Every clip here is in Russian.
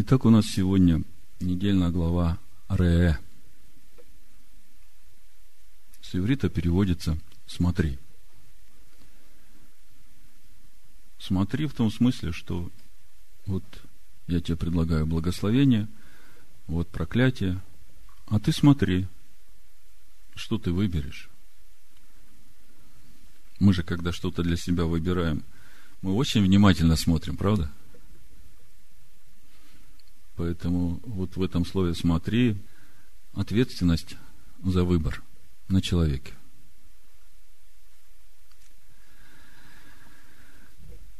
Итак, у нас сегодня недельная глава Ре. С иврита переводится «смотри». Смотри в том смысле, что вот я тебе предлагаю благословение, вот проклятие, а ты смотри, что ты выберешь. Мы же, когда что-то для себя выбираем, мы очень внимательно смотрим, правда? Поэтому вот в этом слове «смотри» ответственность за выбор на человеке.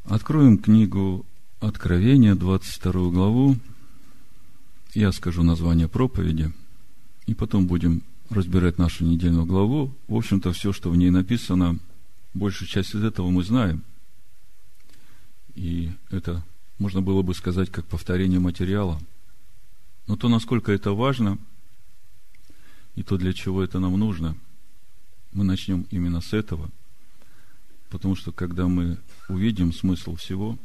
Откроем книгу Откровения, 22 главу. Я скажу название проповеди, и потом будем разбирать нашу недельную главу. В общем-то, все, что в ней написано, большую часть из этого мы знаем. И это можно было бы сказать как повторение материала. Но то, насколько это важно, и то, для чего это нам нужно, мы начнем именно с этого. Потому что, когда мы увидим смысл всего,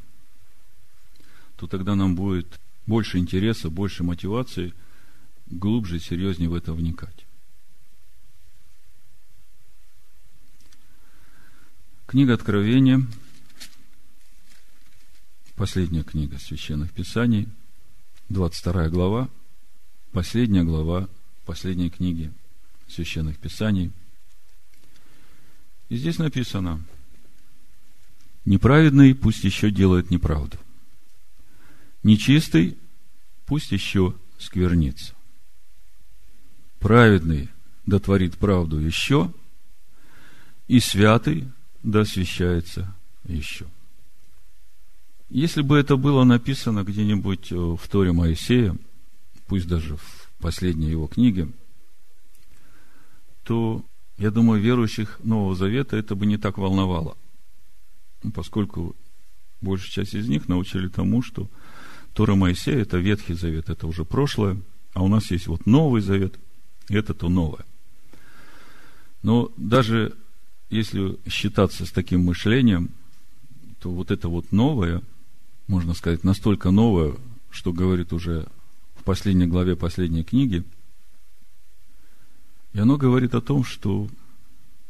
то тогда нам будет больше интереса, больше мотивации глубже и серьезнее в это вникать. Книга Откровения – Последняя книга священных писаний, 22 глава, последняя глава последней книги священных писаний. И здесь написано, неправедный пусть еще делает неправду. Нечистый пусть еще сквернится. Праведный дотворит правду еще, и святый да освящается еще. Если бы это было написано где-нибудь э, в Торе Моисея, пусть даже в последней его книге, то, я думаю, верующих Нового Завета это бы не так волновало. Ну, поскольку большая часть из них научили тому, что Тора Моисея – это Ветхий Завет, это уже прошлое, а у нас есть вот Новый Завет, и это то новое. Но даже если считаться с таким мышлением, то вот это вот новое – можно сказать, настолько новое, что говорит уже в последней главе последней книги. И оно говорит о том, что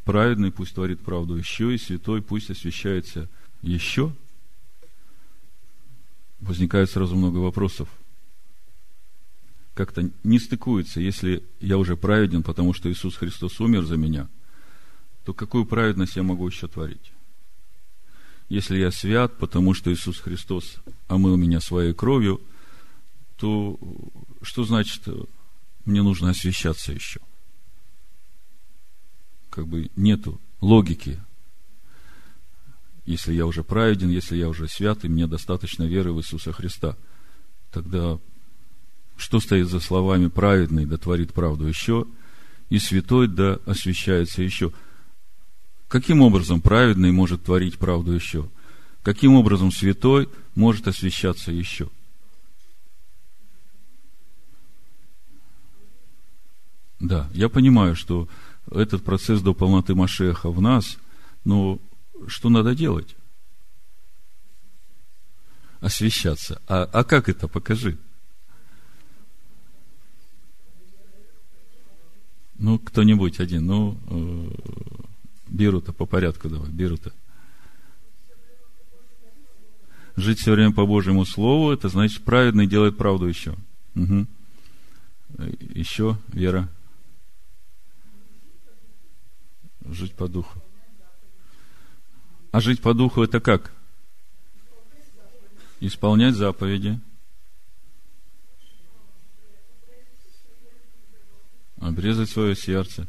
праведный пусть творит правду еще, и святой пусть освящается еще. Возникает сразу много вопросов. Как-то не стыкуется, если я уже праведен, потому что Иисус Христос умер за меня, то какую праведность я могу еще творить? Если я свят, потому что Иисус Христос омыл меня своей кровью, то что значит, мне нужно освящаться еще? Как бы нету логики. Если я уже праведен, если я уже свят, и мне достаточно веры в Иисуса Христа, тогда что стоит за словами праведный да творит правду еще, и святой да освящается еще – Каким образом праведный может творить правду еще? Каким образом святой может освещаться еще? Да, я понимаю, что этот процесс до полноты Машеха в нас, но что надо делать? Освещаться. А, а как это? Покажи. Ну, кто-нибудь один. Ну, э, Бирута, по порядку давай, Бирута. Жить все время по Божьему Слову, это значит праведный делает правду еще. Угу. Еще, Вера. Жить по духу. А жить по духу это как? Исполнять заповеди. Обрезать свое сердце.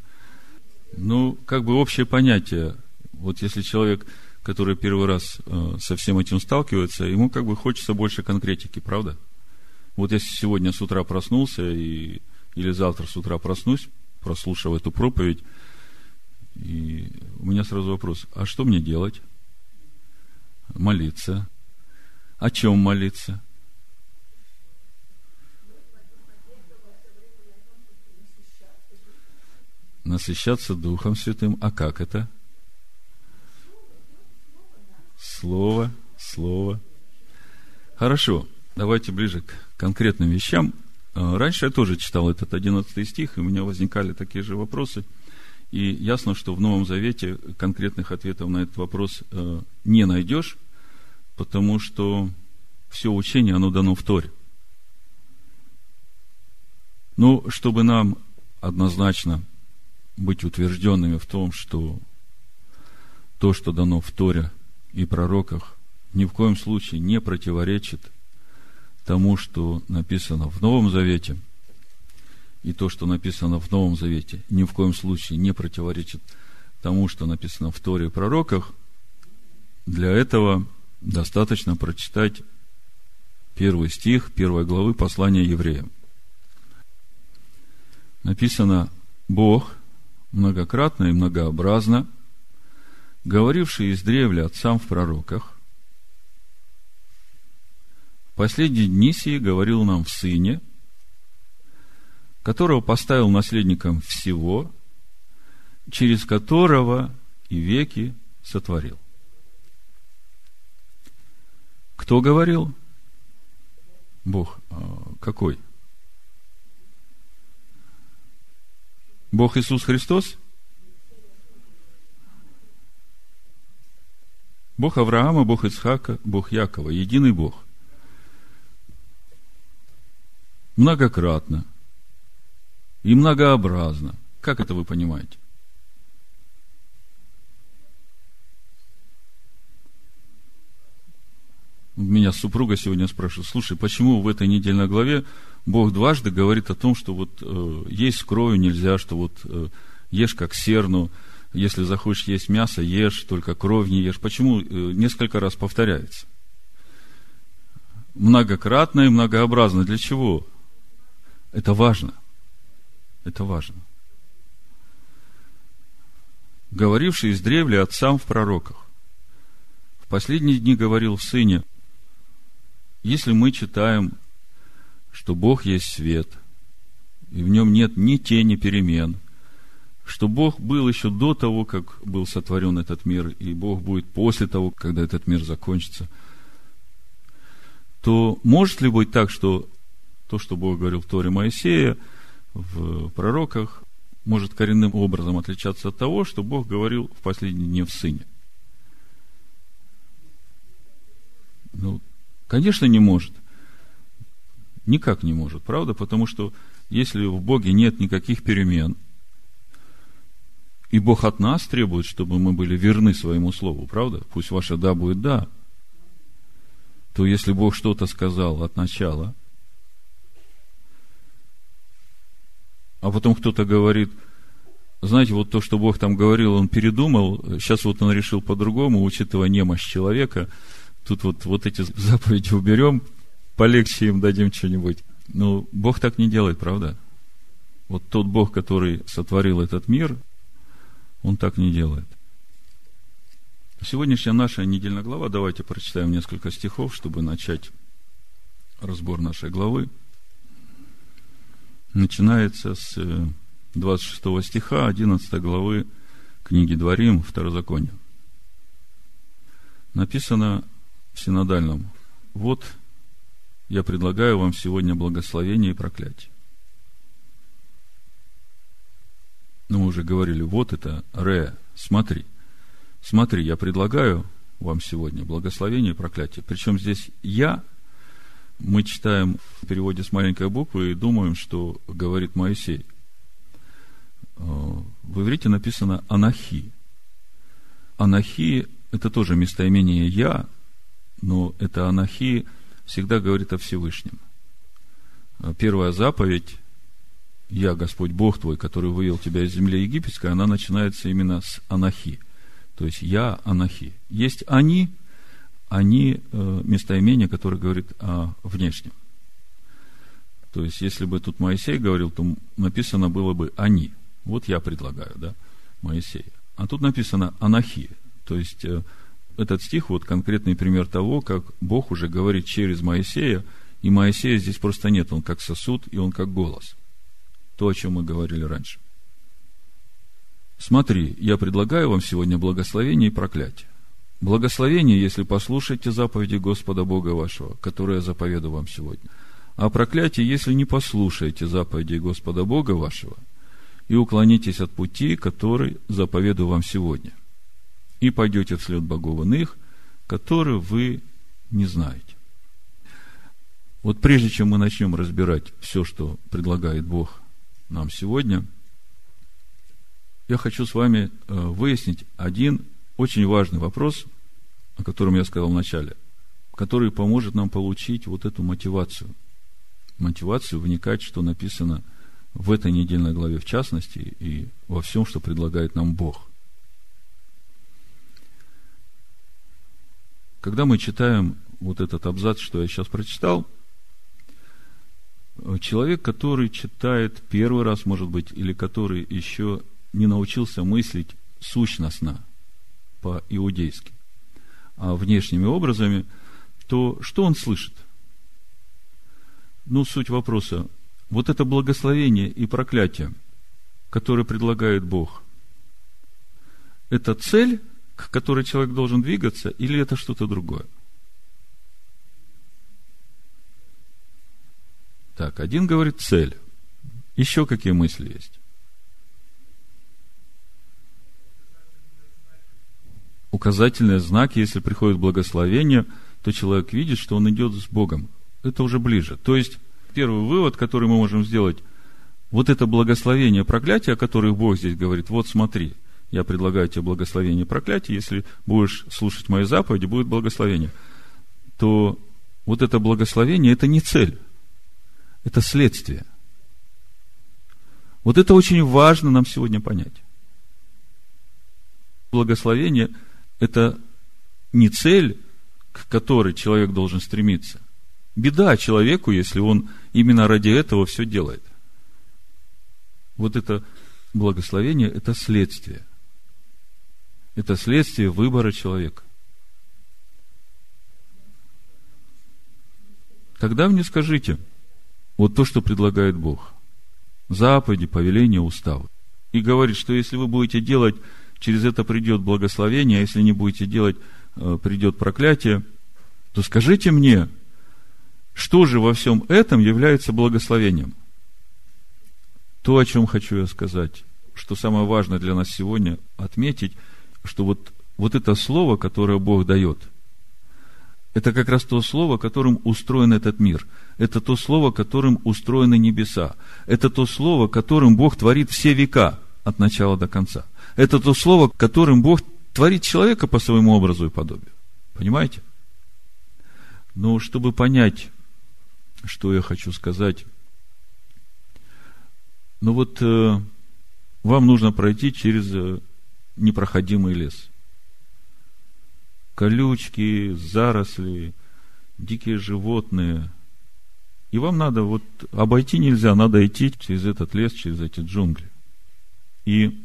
Ну, как бы общее понятие. Вот если человек, который первый раз э, со всем этим сталкивается, ему как бы хочется больше конкретики, правда? Вот если сегодня с утра проснулся и, или завтра с утра проснусь, прослушав эту проповедь, и у меня сразу вопрос, а что мне делать? Молиться. О чем молиться? Насыщаться Духом Святым. А как это? Слово, Слово. Хорошо. Давайте ближе к конкретным вещам. Э, раньше я тоже читал этот 11 стих, и у меня возникали такие же вопросы. И ясно, что в Новом Завете конкретных ответов на этот вопрос э, не найдешь, потому что все учение, оно дано в Торе. Ну, чтобы нам однозначно быть утвержденными в том, что то, что дано в Торе и пророках, ни в коем случае не противоречит тому, что написано в Новом Завете, и то, что написано в Новом Завете, ни в коем случае не противоречит тому, что написано в Торе и пророках, для этого достаточно прочитать первый стих первой главы послания евреям. Написано, Бог многократно и многообразно, говоривший из древля отцам в пророках, последние дни сии говорил нам в Сыне, которого поставил наследником всего, через которого и веки сотворил. Кто говорил? Бог. А, какой? Бог Иисус Христос? Бог Авраама, Бог Исхака, Бог Якова, единый Бог многократно и многообразно. Как это вы понимаете? Меня супруга сегодня спрашивает, слушай, почему в этой недельной главе Бог дважды говорит о том, что вот э, есть кровью нельзя, что вот э, ешь как серну, если захочешь есть мясо, ешь, только кровь не ешь. Почему э, несколько раз повторяется? Многократно и многообразно. Для чего? Это важно. Это важно. Говоривший из древля отцам в пророках. В последние дни говорил в Сыне, если мы читаем, что Бог есть свет, и в нем нет ни тени перемен, что Бог был еще до того, как был сотворен этот мир, и Бог будет после того, когда этот мир закончится, то может ли быть так, что то, что Бог говорил в Торе Моисея, в пророках, может коренным образом отличаться от того, что Бог говорил в последние дни в Сыне. Ну, конечно, не может. Никак не может, правда? Потому что если в Боге нет никаких перемен, и Бог от нас требует, чтобы мы были верны своему слову, правда? Пусть ваше да будет да. То если Бог что-то сказал от начала, а потом кто-то говорит, знаете, вот то, что Бог там говорил, он передумал, сейчас вот он решил по-другому, учитывая немощь человека, тут вот, вот эти заповеди уберем, полегче им дадим что-нибудь. Но Бог так не делает, правда? Вот тот Бог, который сотворил этот мир, он так не делает. Сегодняшняя наша недельная глава, давайте прочитаем несколько стихов, чтобы начать разбор нашей главы начинается с 26 э, стиха 11 главы книги Дворим, Второзакония. Написано в синодальном, вот я предлагаю вам сегодня благословение и проклятие. Ну, мы уже говорили, вот это ре, смотри. Смотри, я предлагаю вам сегодня благословение и проклятие. Причем здесь я мы читаем в переводе с маленькой буквы и думаем, что говорит Моисей. Э, в иврите написано «анахи». «Анахи» – это тоже местоимение «я», но это «анахи» всегда говорит о Всевышнем. Э, первая заповедь «Я, Господь Бог твой, который вывел тебя из земли египетской», она начинается именно с «анахи». То есть «я Анахи». Есть «они», они э, местоимение, которое говорит о внешнем. То есть, если бы тут Моисей говорил, то написано было бы «они». Вот я предлагаю, да, Моисея. А тут написано «анахи». То есть, э, этот стих вот конкретный пример того, как Бог уже говорит через Моисея, и Моисея здесь просто нет, он как сосуд, и он как голос. То, о чем мы говорили раньше. Смотри, я предлагаю вам сегодня благословение и проклятие. Благословение, если послушаете заповеди Господа Бога вашего, которые я заповеду вам сегодня. А проклятие, если не послушаете заповеди Господа Бога вашего и уклонитесь от пути, который заповеду вам сегодня. И пойдете вслед богов иных, которые вы не знаете. Вот прежде чем мы начнем разбирать все, что предлагает Бог нам сегодня, я хочу с вами э, выяснить один очень важный вопрос, о котором я сказал в начале, который поможет нам получить вот эту мотивацию. Мотивацию вникать, что написано в этой недельной главе в частности и во всем, что предлагает нам Бог. Когда мы читаем вот этот абзац, что я сейчас прочитал, человек, который читает первый раз, может быть, или который еще не научился мыслить сущностно по-иудейски, а внешними образами, то что он слышит? Ну, суть вопроса. Вот это благословение и проклятие, которое предлагает Бог, это цель, к которой человек должен двигаться, или это что-то другое? Так, один говорит цель. Еще какие мысли есть? указательный знак, если приходит благословение, то человек видит, что он идет с Богом. Это уже ближе. То есть, первый вывод, который мы можем сделать, вот это благословение проклятия, о которых Бог здесь говорит, вот смотри, я предлагаю тебе благословение и проклятие, если будешь слушать мои заповеди, будет благословение. То вот это благословение, это не цель, это следствие. Вот это очень важно нам сегодня понять. Благословение – это не цель, к которой человек должен стремиться. Беда человеку, если он именно ради этого все делает. Вот это благословение – это следствие. Это следствие выбора человека. Тогда мне скажите, вот то, что предлагает Бог, заповеди, повеления, уставы, и говорит, что если вы будете делать через это придет благословение, а если не будете делать, э, придет проклятие, то скажите мне, что же во всем этом является благословением? То, о чем хочу я сказать, что самое важное для нас сегодня отметить, что вот, вот это слово, которое Бог дает, это как раз то слово, которым устроен этот мир. Это то слово, которым устроены небеса. Это то слово, которым Бог творит все века от начала до конца это то слово, которым Бог творит человека по своему образу и подобию. Понимаете? Но чтобы понять, что я хочу сказать, ну вот э, вам нужно пройти через э, непроходимый лес. Колючки, заросли, дикие животные. И вам надо вот обойти нельзя, надо идти через этот лес, через эти джунгли. И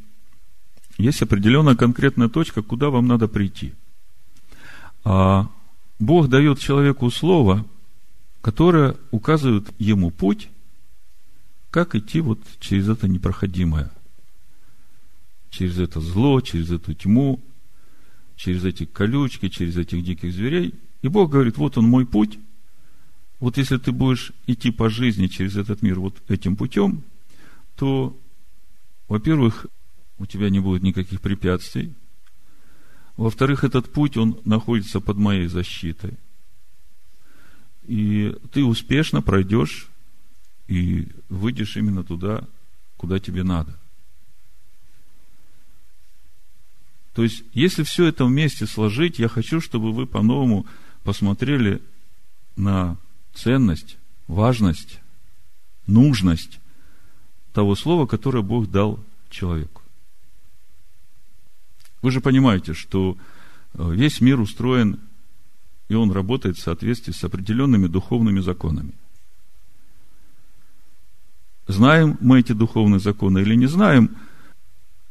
есть определенная конкретная точка, куда вам надо прийти. А Бог дает человеку слово, которое указывает ему путь, как идти вот через это непроходимое. Через это зло, через эту тьму, через эти колючки, через этих диких зверей. И Бог говорит, вот он мой путь. Вот если ты будешь идти по жизни через этот мир вот этим путем, то, во-первых, у тебя не будет никаких препятствий. Во-вторых, этот путь, он находится под моей защитой. И ты успешно пройдешь и выйдешь именно туда, куда тебе надо. То есть, если все это вместе сложить, я хочу, чтобы вы по-новому посмотрели на ценность, важность, нужность того слова, которое Бог дал человеку. Вы же понимаете, что э, весь мир устроен, и он работает в соответствии с определенными духовными законами. Знаем мы эти духовные законы или не знаем,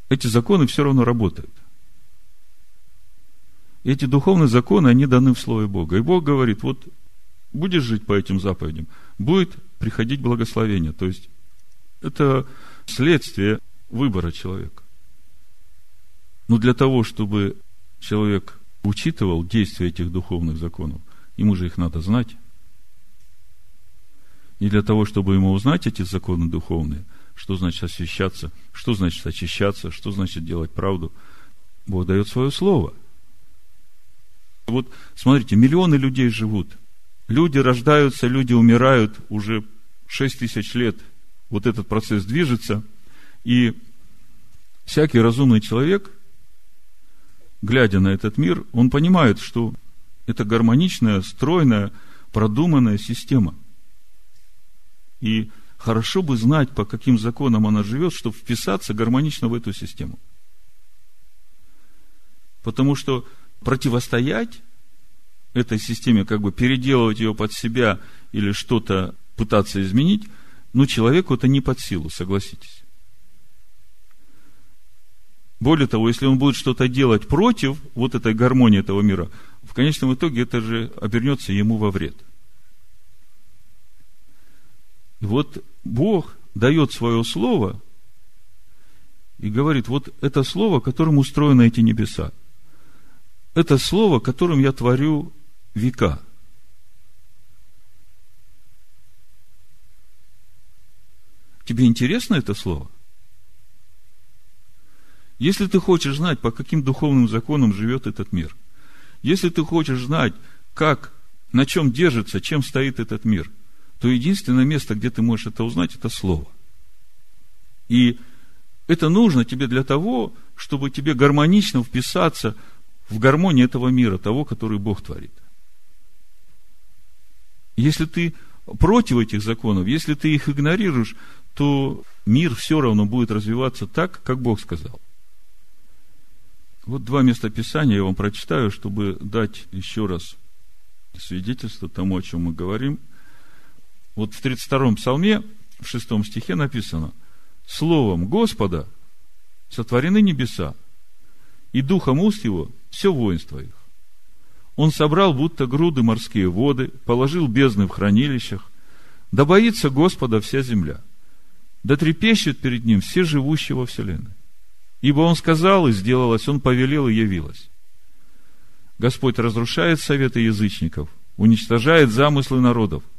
эти законы все равно работают. Эти духовные законы, они даны в Слове Бога. И Бог говорит, вот будешь жить по этим заповедям, будет приходить благословение. То есть, это следствие выбора человека. Но для того, чтобы человек учитывал действия этих духовных законов. Ему же их надо знать. И для того, чтобы ему узнать эти законы духовные, что значит освящаться, что значит очищаться, что значит делать правду, Бог дает свое слово. Вот смотрите, миллионы людей живут. Люди рождаются, люди умирают уже 6 тысяч лет. Вот этот процесс движется. И всякий разумный человек, глядя на этот мир, он понимает, что это гармоничная, стройная, продуманная система – и хорошо бы знать, по каким законам она живет, чтобы вписаться гармонично в эту систему. Потому что противостоять этой системе, как бы переделывать ее под себя или что-то пытаться изменить, ну, человеку это не под силу, согласитесь. Более того, если он будет что-то делать против вот этой гармонии этого мира, в конечном итоге это же обернется ему во вред. И вот Бог дает свое слово и говорит, вот это слово, которым устроены эти небеса. Это слово, которым я творю века. Тебе интересно это слово? Если ты хочешь знать, по каким духовным законам живет этот мир, если ты хочешь знать, как, на чем держится, чем стоит этот мир – то единственное место, где ты можешь это узнать, это Слово. И это нужно тебе для того, чтобы тебе гармонично вписаться в гармонию этого мира, того, который Бог творит. Если ты против этих законов, если ты их игнорируешь, то мир все равно будет развиваться так, как Бог сказал. Вот два места Писания я вам прочитаю, чтобы дать еще раз свидетельство тому, о чем мы говорим – вот в 32-м псалме, в 6 стихе написано, Словом Господа сотворены небеса, и духом уст его все воинство их. Он собрал будто груды морские воды, положил бездны в хранилищах, да боится Господа вся земля, да трепещет перед ним все живущие во вселенной. Ибо он сказал, и сделалось, он повелел, и явилось. Господь разрушает советы язычников, уничтожает замыслы народов –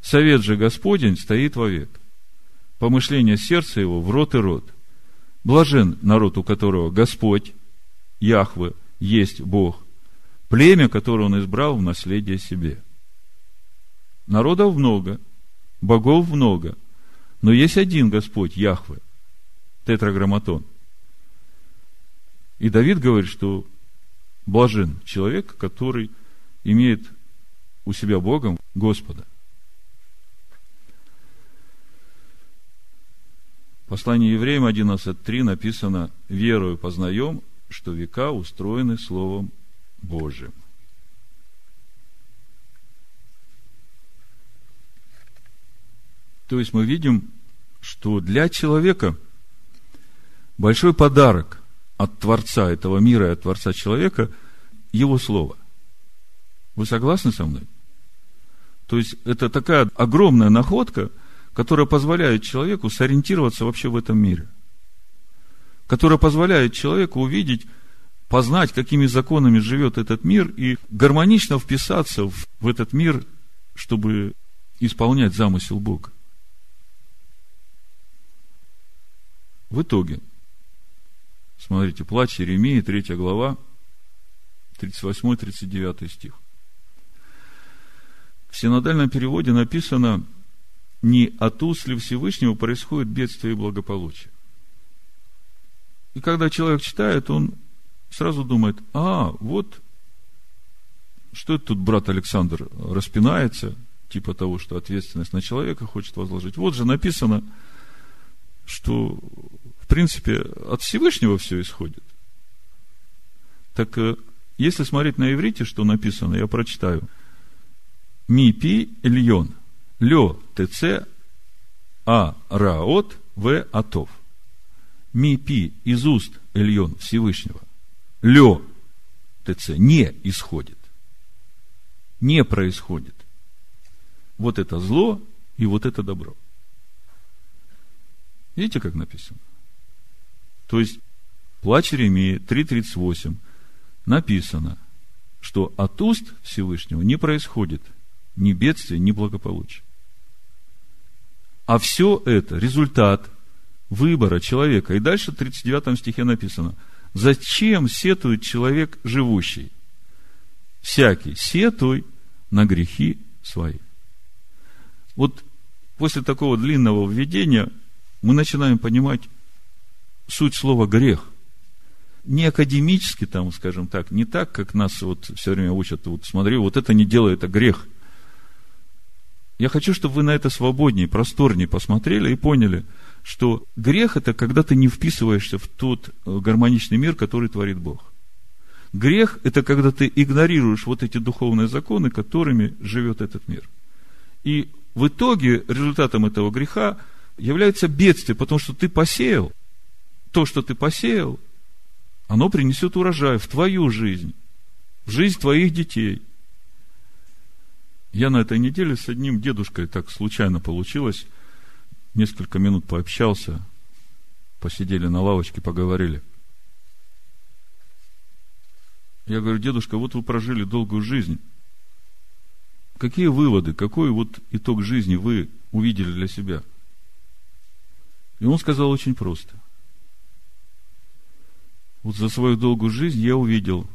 Совет же Господень стоит вовек. Помышление сердца его в рот и рот. Блажен народ, у которого Господь, Яхве, есть Бог, племя, которое он избрал в наследие себе. Народов много, богов много, но есть один Господь, Яхве, тетраграмматон. И Давид говорит, что блажен человек, который имеет у себя Богом Господа – Послание евреям 11.3 написано «Верою познаем, что века устроены Словом Божьим». То есть мы видим, что для человека большой подарок от Творца этого мира и от Творца человека – его Слово. Вы согласны со мной? То есть это такая огромная находка – которая позволяет человеку сориентироваться вообще в этом мире, которая позволяет человеку увидеть, познать, какими законами живет этот мир и гармонично вписаться в, в этот мир, чтобы исполнять замысел Бога. В итоге, смотрите, плач Иеремии, 3 глава, 38-39 стих. В синодальном переводе написано – не от уст ли Всевышнего происходит бедствие и благополучие. И когда человек читает, он сразу думает, а, вот, что это тут брат Александр распинается, типа того, что ответственность на человека хочет возложить. Вот же написано, что, в принципе, от Всевышнего все исходит. Так, э, если смотреть на иврите, что написано, я прочитаю. Ми пи эльон – Лё ТЦ А Раот В Атов. Ми Пи из уст Эльон Всевышнего. Лё ТЦ не исходит. Не происходит. Вот это зло и вот это добро. Видите, как написано? То есть, плач Еремии 3.38. написано, что от уст Всевышнего не происходит ни бедствия, ни благополучия. А все это результат выбора человека. И дальше в 39 стихе написано, зачем сетует человек живущий? Всякий сетуй на грехи свои. Вот после такого длинного введения мы начинаем понимать суть слова грех. Не академически, там, скажем так, не так, как нас вот все время учат, вот смотри, вот это не делай, это грех. Я хочу, чтобы вы на это свободнее, просторнее посмотрели и поняли, что грех это когда ты не вписываешься в тот э, гармоничный мир, который творит Бог. Грех это когда ты игнорируешь вот эти духовные законы, которыми живет этот мир. И в итоге результатом этого греха является бедствие, потому что ты посеял, то, что ты посеял, оно принесет урожай в твою жизнь, в жизнь твоих детей. Я на этой неделе с одним дедушкой так случайно получилось, несколько минут пообщался, посидели на лавочке, поговорили. Я говорю, дедушка, вот вы прожили долгую жизнь. Какие выводы, какой вот итог жизни вы увидели для себя? И он сказал очень просто – вот за свою долгую жизнь я увидел,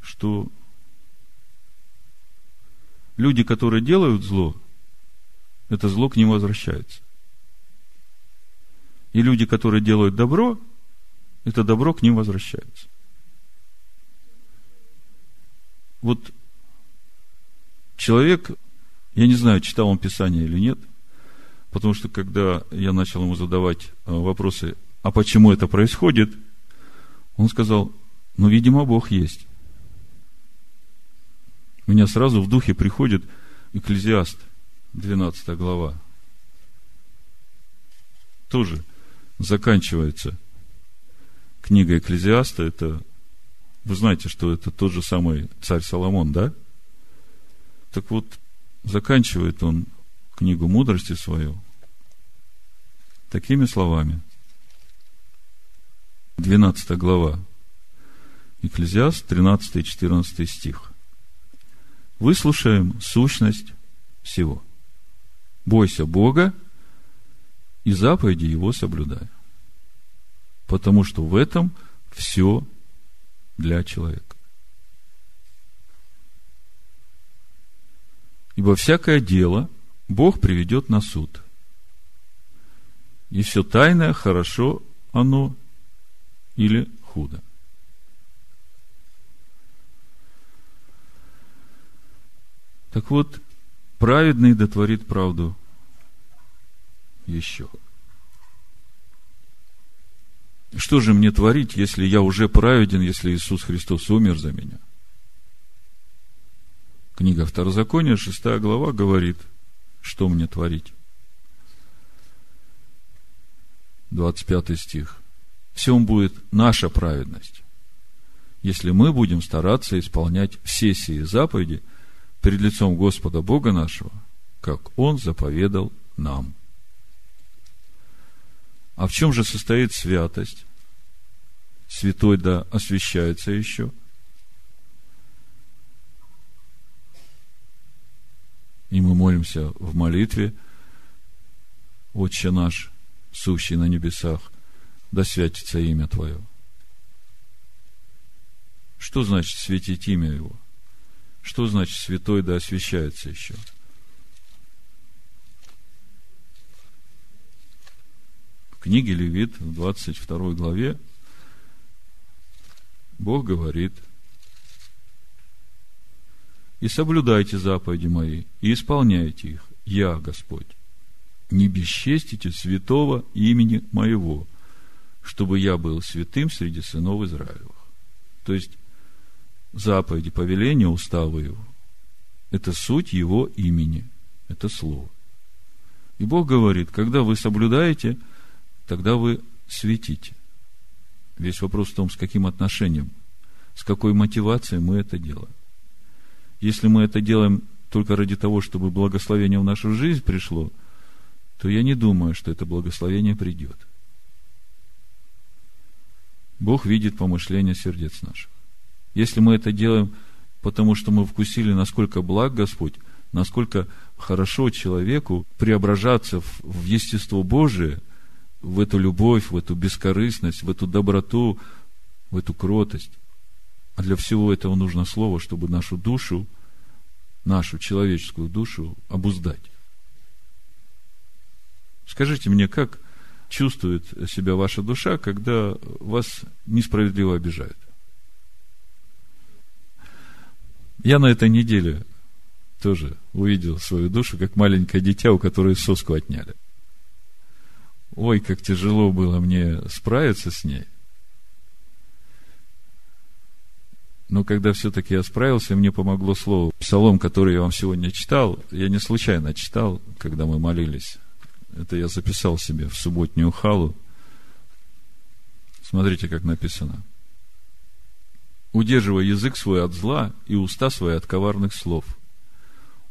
что люди, которые делают зло, это зло к ним возвращается. И люди, которые делают добро, это добро к ним возвращается. Вот человек, я не знаю, читал он Писание или нет, потому что когда я начал ему задавать э, вопросы, а почему это происходит – он сказал, ну, видимо, Бог есть. У меня сразу в духе приходит Экклезиаст, 12 глава. Тоже заканчивается книга Экклезиаста. Это, вы знаете, что это тот же самый царь Соломон, да? Так вот, заканчивает он книгу мудрости свою такими словами – 12 глава, Экклезиаст, 13 и 14 стих. Выслушаем сущность всего. Бойся Бога и заповеди Его соблюдай. Потому что в этом все для человека. Ибо всякое дело Бог приведет на суд. И все тайное хорошо оно или худо. Так вот, праведный дотворит правду еще. Что же мне творить, если я уже праведен, если Иисус Христос умер за меня? Книга Второзакония, 6 глава, говорит, что мне творить. 25 стих всем будет наша праведность, если мы будем стараться исполнять все сии заповеди перед лицом Господа Бога нашего, как Он заповедал нам. А в чем же состоит святость? Святой да освящается еще. И мы молимся в молитве, Отче наш, сущий на небесах, да святится имя Твое. Что значит светить имя Его? Что значит святой да освящается еще? В книге Левит в 22 главе Бог говорит, и соблюдайте заповеди мои, и исполняйте их, я, Господь. Не бесчестите святого имени моего, чтобы я был святым среди сынов Израилевых. То есть, заповеди, повеления, уставы его – это суть его имени, это слово. И Бог говорит, когда вы соблюдаете, тогда вы светите. Весь вопрос в том, с каким отношением, с какой мотивацией мы это делаем. Если мы это делаем только ради того, чтобы благословение в нашу жизнь пришло, то я не думаю, что это благословение придет – Бог видит помышления сердец наших. Если мы это делаем, потому что мы вкусили, насколько благ Господь, насколько хорошо человеку преображаться в, естество Божие, в эту любовь, в эту бескорыстность, в эту доброту, в эту кротость. А для всего этого нужно слово, чтобы нашу душу, нашу человеческую душу обуздать. Скажите мне, как чувствует себя ваша душа, когда вас несправедливо обижают? Я на этой неделе тоже увидел свою душу, как маленькое дитя, у которой соску отняли. Ой, как тяжело было мне справиться с ней. Но когда все-таки я справился, мне помогло слово. Псалом, который я вам сегодня читал, я не случайно читал, когда мы молились. Это я записал себе в субботнюю халу. Смотрите, как написано. Удерживай язык свой от зла и уста свои от коварных слов.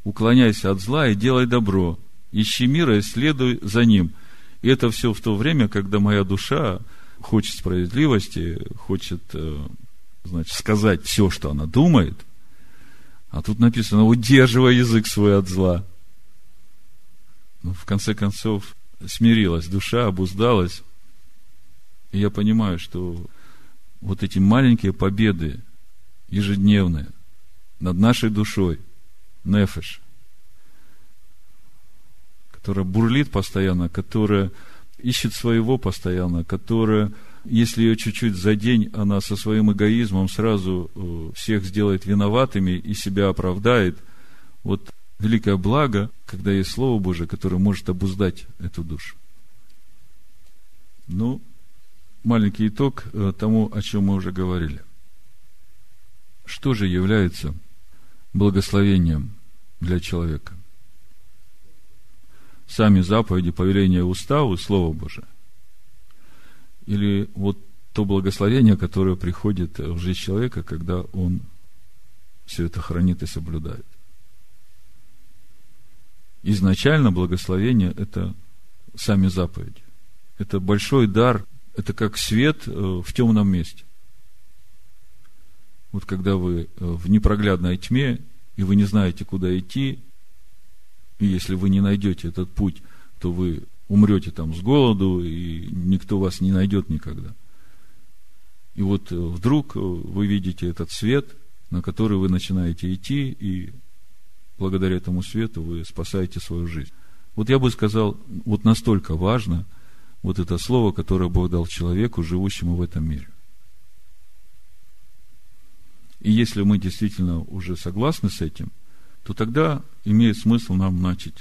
Уклоняйся от зла и делай добро. Ищи мира и следуй за ним. И это все в то время, когда моя душа хочет справедливости, хочет э, значит, сказать все, что она думает. А тут написано, удерживай язык свой от зла ну, в конце концов, смирилась душа, обуздалась. И я понимаю, что вот эти маленькие победы ежедневные над нашей душой, нефеш, которая бурлит постоянно, которая ищет своего постоянно, которая, если ее чуть-чуть за день, она со своим эгоизмом сразу э, всех сделает виноватыми и себя оправдает. Вот великое благо, когда есть Слово Божие, которое может обуздать эту душу. Ну, маленький итог э, тому, о чем мы уже говорили. Что же является благословением для человека? Сами заповеди, повеления уставу, Слово Божие? Или вот то благословение, которое приходит в жизнь человека, когда он все это хранит и соблюдает? изначально благословение – это сами заповеди. Это большой дар, это как свет э, в темном месте. Вот когда вы э, в непроглядной тьме, и вы не знаете, куда идти, и если вы не найдете этот путь, то вы умрете там с голоду, и никто вас не найдет никогда. И вот э, вдруг вы видите этот свет, на который вы начинаете идти, и благодаря этому свету вы спасаете свою жизнь. Вот я бы сказал, вот настолько важно вот это слово, которое Бог дал человеку, живущему в этом мире. И если мы действительно уже согласны с этим, то тогда имеет смысл нам начать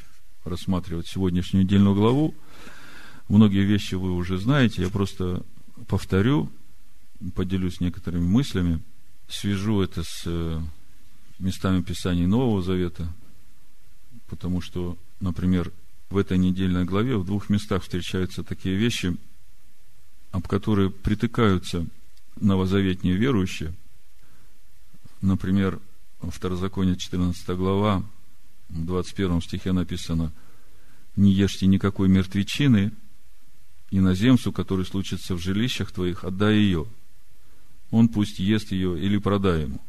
рассматривать сегодняшнюю недельную главу. Многие вещи вы уже знаете, я просто повторю, поделюсь некоторыми мыслями, свяжу это с э, местами Писаний Нового Завета, потому что, например, в этой недельной главе в двух местах встречаются такие вещи, об которые притыкаются новозаветние верующие. Например, Второзаконие 14 глава, в 21 стихе написано «Не ешьте никакой мертвечины, иноземцу, который случится в жилищах твоих, отдай ее. Он пусть ест ее или продай ему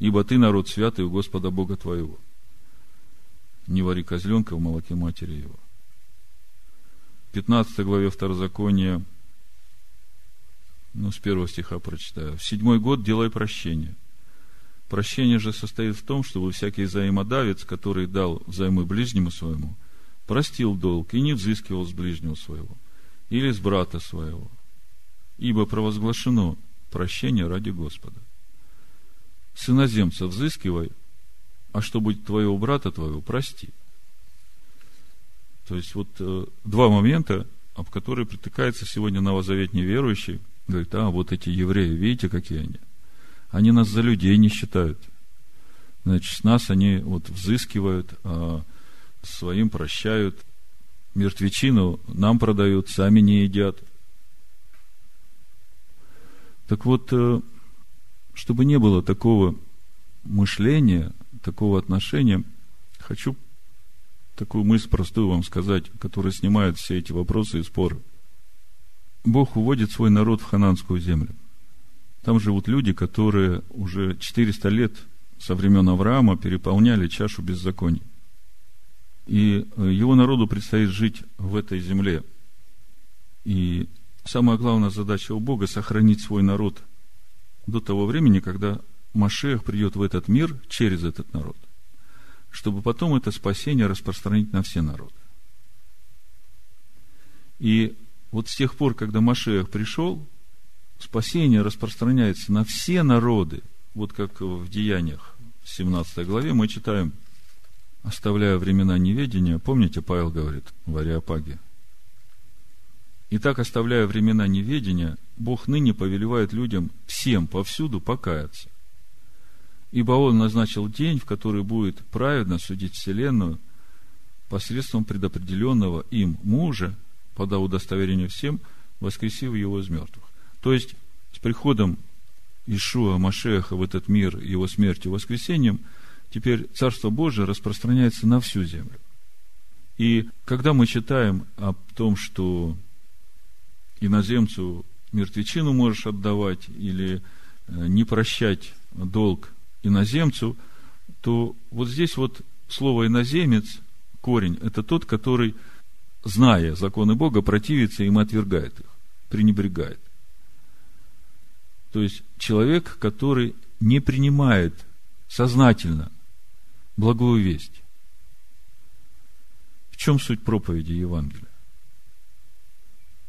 ибо ты народ святый у Господа Бога твоего. Не вари козленка в молоке матери его. В 15 главе Второзакония, ну, с первого стиха прочитаю. В седьмой год делай прощение. Прощение же состоит в том, чтобы всякий взаимодавец, который дал взаймы ближнему своему, простил долг и не взыскивал с ближнего своего или с брата своего. Ибо провозглашено прощение ради Господа с иноземца взыскивай, а что будет твоего брата твоего, прости. То есть, вот э, два момента, об которые притыкается сегодня новозаветний верующий. Говорит, а, вот эти евреи, видите, какие они? Они нас за людей не считают. Значит, нас они вот взыскивают, а своим прощают. Мертвечину нам продают, сами не едят. Так вот, э, чтобы не было такого мышления, такого отношения, хочу такую мысль простую вам сказать, которая снимает все эти вопросы и споры. Бог уводит свой народ в хананскую землю. Там живут люди, которые уже 400 лет со времен Авраама переполняли чашу беззаконий. И э, его народу предстоит жить в этой земле. И самая главная задача у Бога – сохранить свой народ до того времени, когда Машех придет в этот мир через этот народ, чтобы потом это спасение распространить на все народы. И вот с тех пор, когда Машех пришел, спасение распространяется на все народы, вот как в Деяниях, в 17 главе мы читаем, оставляя времена неведения, помните, Павел говорит в Ариапаге, Итак, оставляя времена неведения, Бог ныне повелевает людям всем повсюду покаяться. Ибо Он назначил день, в который будет праведно судить Вселенную посредством предопределенного им мужа, подав удостоверение всем, воскресив его из мертвых. То есть, с приходом Ишуа Машеха в этот мир, его смертью воскресением, теперь Царство Божие распространяется на всю землю. И когда мы читаем о том, что иноземцу мертвечину можешь отдавать или э, не прощать долг иноземцу, то вот здесь вот слово иноземец, корень, это тот, который, зная законы Бога, противится им и отвергает их, пренебрегает. То есть человек, который не принимает сознательно благую весть. В чем суть проповеди Евангелия?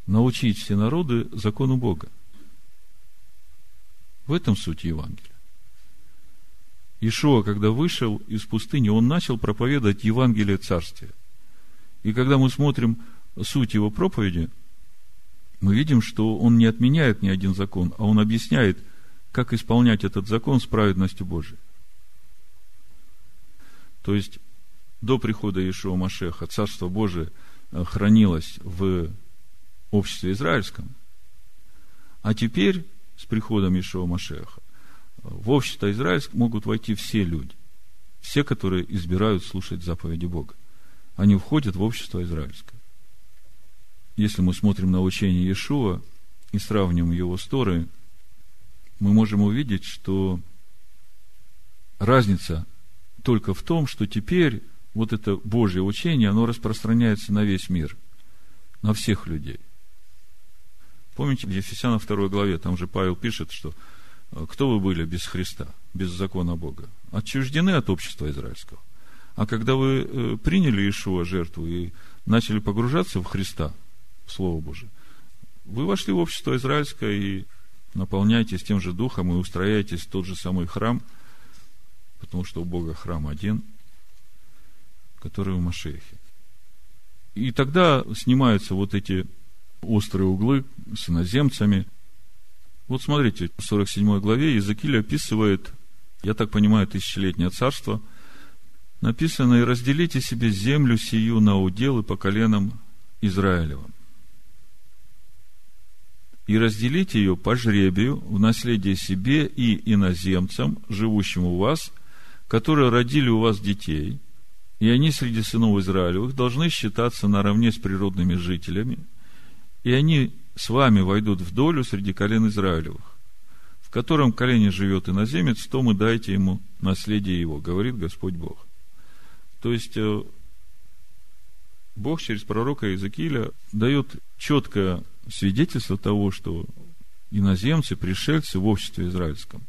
Научить все народы закону Бога. В этом суть Евангелия. Ишуа, когда вышел из пустыни, он начал проповедовать Евангелие Царствия. И когда мы смотрим суть его проповеди – мы видим, что он не отменяет ни один закон, а он объясняет, как исполнять этот закон с праведностью Божией. То есть, до прихода Иешуа Машеха Царство Божие э, хранилось в обществе израильском, а теперь, с приходом Иешуа Машеха, в общество израильское могут войти все люди, все, которые избирают слушать заповеди Бога. Они входят в общество израильское если мы смотрим на учение Иешуа и сравним его с Торой, мы можем увидеть, что разница только в том, что теперь вот это Божье учение, оно распространяется на весь мир, на всех людей. Помните, в Ефесянам 2 главе, там же Павел пишет, что кто вы были без Христа, без закона Бога? Отчуждены от общества израильского. А когда вы э, приняли Ишуа жертву и начали погружаться в Христа, Слово Божие. Вы вошли в общество израильское и наполняетесь тем же духом и устрояетесь в тот же самый храм, потому что у Бога храм один, который в Машехе. И тогда снимаются вот эти острые углы с иноземцами. Вот смотрите, в 47 главе Иезекииль описывает, я так понимаю, тысячелетнее царство. Написано, и разделите себе землю сию на уделы по коленам Израилевым и разделите ее по жребию в наследие себе и иноземцам, живущим у вас, которые родили у вас детей, и они среди сынов Израилевых должны считаться наравне с природными жителями, и они с вами войдут в долю среди колен Израилевых. В котором колене живет иноземец, то мы дайте ему наследие его, говорит Господь Бог. То есть, э, Бог через пророка Иезекииля дает четкое свидетельство того, что иноземцы, пришельцы в обществе израильском,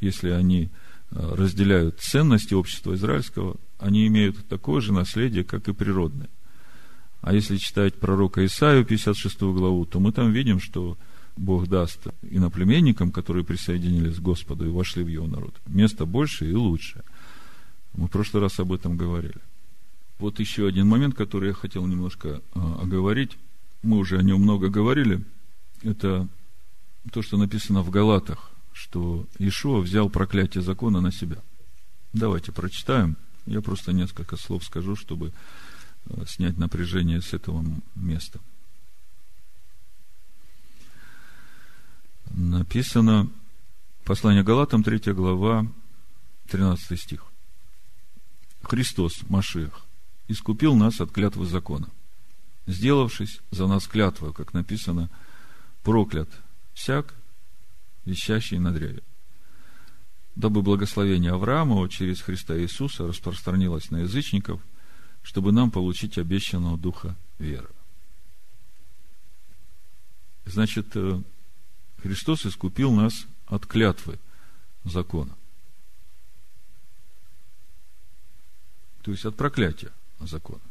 если они э, разделяют ценности общества израильского, они имеют такое же наследие, как и природное. А если читать пророка Исаию, 56 главу, то мы там видим, что Бог даст иноплеменникам, которые присоединились к Господу и вошли в его народ, место больше и лучше. Мы в прошлый раз об этом говорили. Вот еще один момент, который я хотел немножко э, оговорить мы уже о нем много говорили, это то, что написано в Галатах, что Ишуа взял проклятие закона на себя. Давайте прочитаем. Я просто несколько слов скажу, чтобы снять напряжение с этого места. Написано, послание Галатам, 3 глава, 13 стих. Христос, Машех, искупил нас от клятвы закона сделавшись за нас клятвою, как написано, проклят всяк, вещащие на древе. Дабы благословение Авраамова через Христа Иисуса распространилось на язычников, чтобы нам получить обещанного духа веры. Значит, э, Христос искупил нас от клятвы закона. То есть от проклятия закона.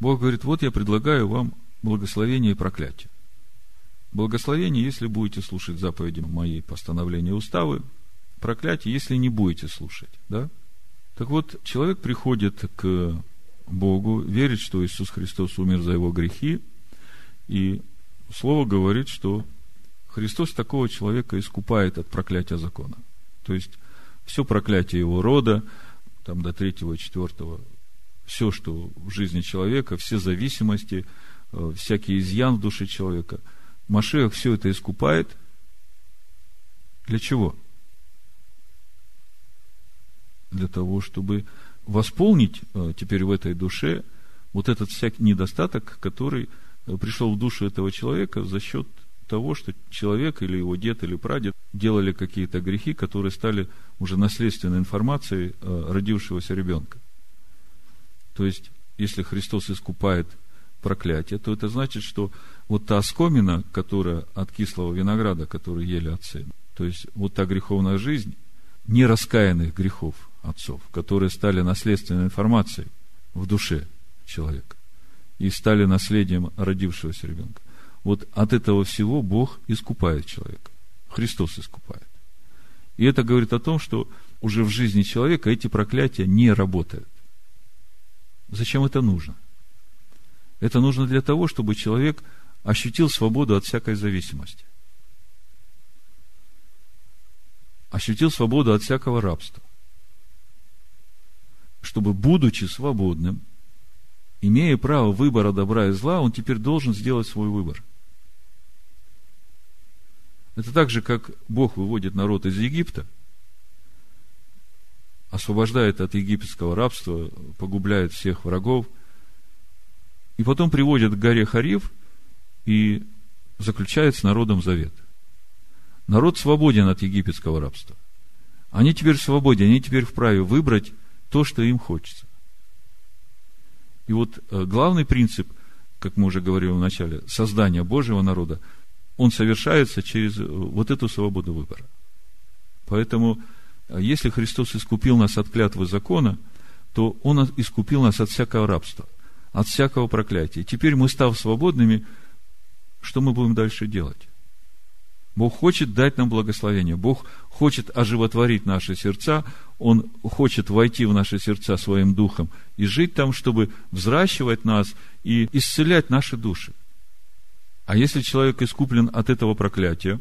Бог говорит, вот я предлагаю вам благословение и проклятие. Благословение, если будете слушать заповеди моей постановления уставы, проклятие, если не будете слушать. Да? Так вот, человек приходит к Богу, верит, что Иисус Христос умер за его грехи, и Слово говорит, что Христос такого человека искупает от проклятия закона. То есть, все проклятие его рода, там до третьего, четвертого, все, что в жизни человека, все зависимости, э, всякий изъян в душе человека, Машех все это искупает. Для чего? Для того, чтобы восполнить э, теперь в этой душе вот этот всякий недостаток, который э, пришел в душу этого человека за счет того, что человек или его дед или прадед делали какие-то грехи, которые стали уже наследственной информацией э, родившегося ребенка. То есть, если Христос искупает проклятие, то это значит, что вот та оскомина, которая от кислого винограда, который ели отцы, то есть вот та греховная жизнь нераскаянных грехов отцов, которые стали наследственной информацией в душе человека и стали наследием родившегося ребенка. Вот от этого всего Бог искупает человека. Христос искупает. И это говорит о том, что уже в жизни человека эти проклятия не работают. Зачем это нужно? Это нужно для того, чтобы человек ощутил свободу от всякой зависимости. Ощутил свободу от всякого рабства. Чтобы, будучи свободным, имея право выбора добра и зла, он теперь должен сделать свой выбор. Это так же, как Бог выводит народ из Египта, освобождает от египетского рабства, погубляет всех врагов, и потом приводит к горе Хариф и заключает с народом завет. Народ свободен от египетского рабства. Они теперь свободны, они теперь вправе выбрать то, что им хочется. И вот э, главный принцип, как мы уже говорили в начале, создания Божьего народа – он совершается через э, вот эту свободу выбора. Поэтому, э, если Христос искупил нас от клятвы закона, то Он искупил нас от всякого рабства, от всякого проклятия. Теперь мы, став свободными, что мы будем дальше делать? Бог хочет дать нам благословение. Бог хочет оживотворить наши сердца. Он хочет войти в наши сердца своим духом и жить там, чтобы взращивать нас и исцелять наши души. А если человек искуплен от этого проклятия,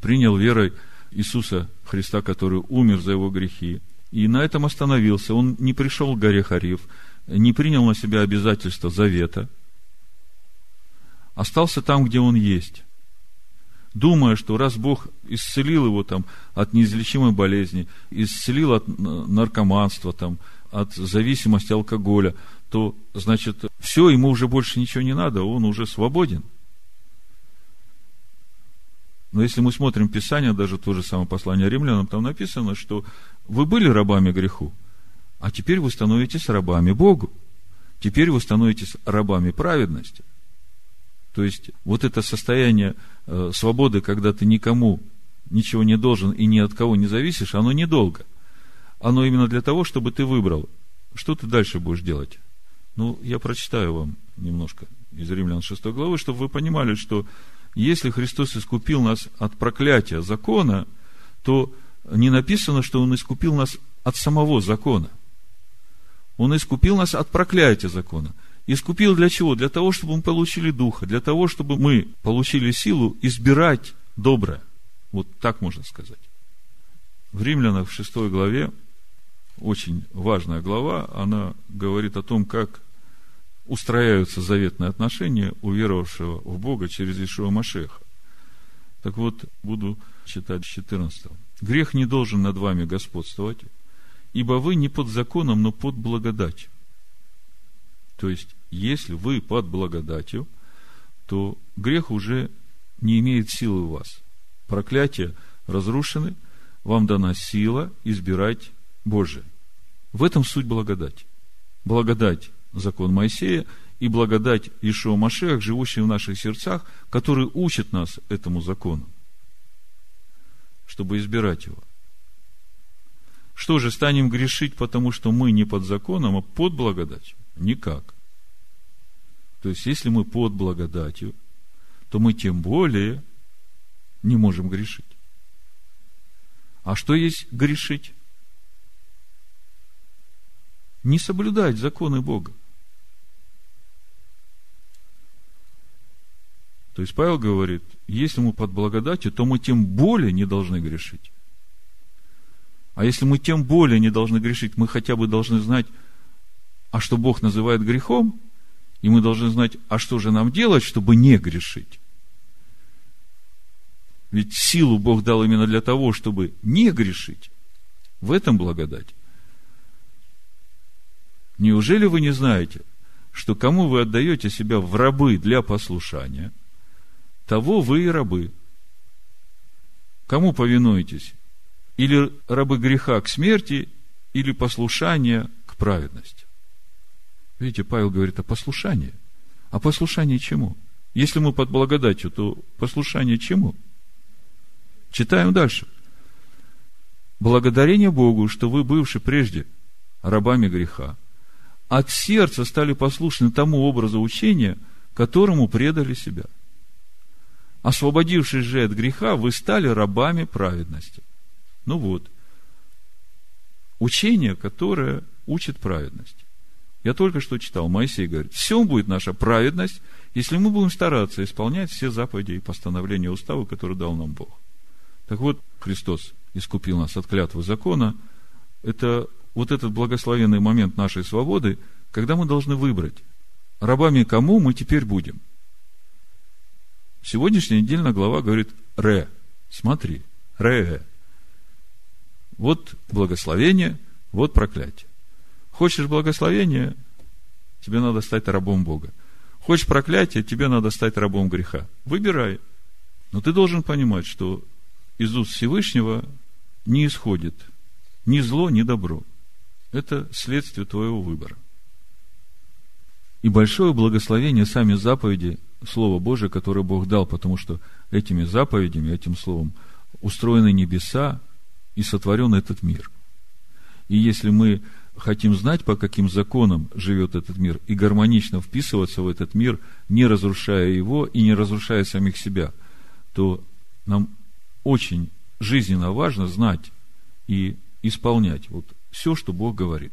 принял верой Иисуса Христа, который умер за его грехи, и на этом остановился, он не пришел к горе Хариф, не принял на себя обязательства завета, остался там, где он есть, думая, что раз Бог исцелил его там от неизлечимой болезни, исцелил от наркоманства, там, от зависимости алкоголя, то, значит, все, ему уже больше ничего не надо, он уже свободен. Но если мы смотрим Писание, даже то же самое послание римлянам, там написано, что вы были рабами греху, а теперь вы становитесь рабами Богу. Теперь вы становитесь рабами праведности. То есть, вот это состояние э, свободы, когда ты никому ничего не должен и ни от кого не зависишь, оно недолго. Оно именно для того, чтобы ты выбрал, что ты дальше будешь делать. Ну, я прочитаю вам немножко из Римлян 6 главы, чтобы вы понимали, что если Христос искупил нас от проклятия закона, то не написано, что Он искупил нас от самого закона. Он искупил нас от проклятия закона. Искупил для чего? Для того, чтобы мы получили Духа, для того, чтобы мы получили силу избирать доброе. Вот так можно сказать. В Римлянах в 6 главе, очень важная глава, она говорит о том, как устрояются заветные отношения у веровавшего в Бога через Ишуа Машеха. Так вот, буду читать 14. Грех не должен над вами господствовать, ибо вы не под законом, но под благодатью. То есть, если вы под благодатью, то грех уже не имеет силы у вас. Проклятие разрушены, вам дана сила избирать Божие. В этом суть благодати. Благодать – закон Моисея, и благодать Ишуа Машех, живущий в наших сердцах, который учит нас этому закону, чтобы избирать его. Что же, станем грешить, потому что мы не под законом, а под благодатью? Никак. То есть, если мы под благодатью, то мы тем более не можем грешить. А что есть грешить? Не соблюдать законы Бога. То есть Павел говорит, если мы под благодатью, то мы тем более не должны грешить. А если мы тем более не должны грешить, мы хотя бы должны знать, а что Бог называет грехом, и мы должны знать, а что же нам делать, чтобы не грешить. Ведь силу Бог дал именно для того, чтобы не грешить. В этом благодать. Неужели вы не знаете, что кому вы отдаете себя в рабы для послушания – того вы и рабы. Кому повинуетесь? Или рабы греха к смерти, или послушания к праведности. Видите, Павел говорит о послушании. А послушание чему? Если мы под благодатью, то послушание чему? Читаем дальше. Благодарение Богу, что вы, бывши прежде рабами греха, от сердца стали послушны тому образу учения, которому предали себя – Освободившись же от греха, вы стали рабами праведности. Ну вот, учение, которое учит праведность. Я только что читал, Моисей говорит, все будет наша праведность, если мы будем стараться исполнять все заповеди и постановления устава, которые дал нам Бог. Так вот, Христос искупил нас от клятвы закона. Это вот этот благословенный момент нашей свободы, когда мы должны выбрать, рабами кому мы теперь будем – Сегодняшняя недельная глава говорит «ре». Смотри, «ре». Вот благословение, вот проклятие. Хочешь благословение, тебе надо стать рабом Бога. Хочешь проклятие, тебе надо стать рабом греха. Выбирай. Но ты должен понимать, что из уст Всевышнего не исходит ни зло, ни добро. Это следствие твоего выбора. И большое благословение сами заповеди Слово Божие, которое Бог дал, потому что этими заповедями, этим Словом устроены небеса и сотворен этот мир. И если мы хотим знать, по каким законам живет этот мир, и гармонично вписываться в этот мир, не разрушая его и не разрушая самих себя, то нам очень жизненно важно знать и исполнять вот все, что Бог говорит.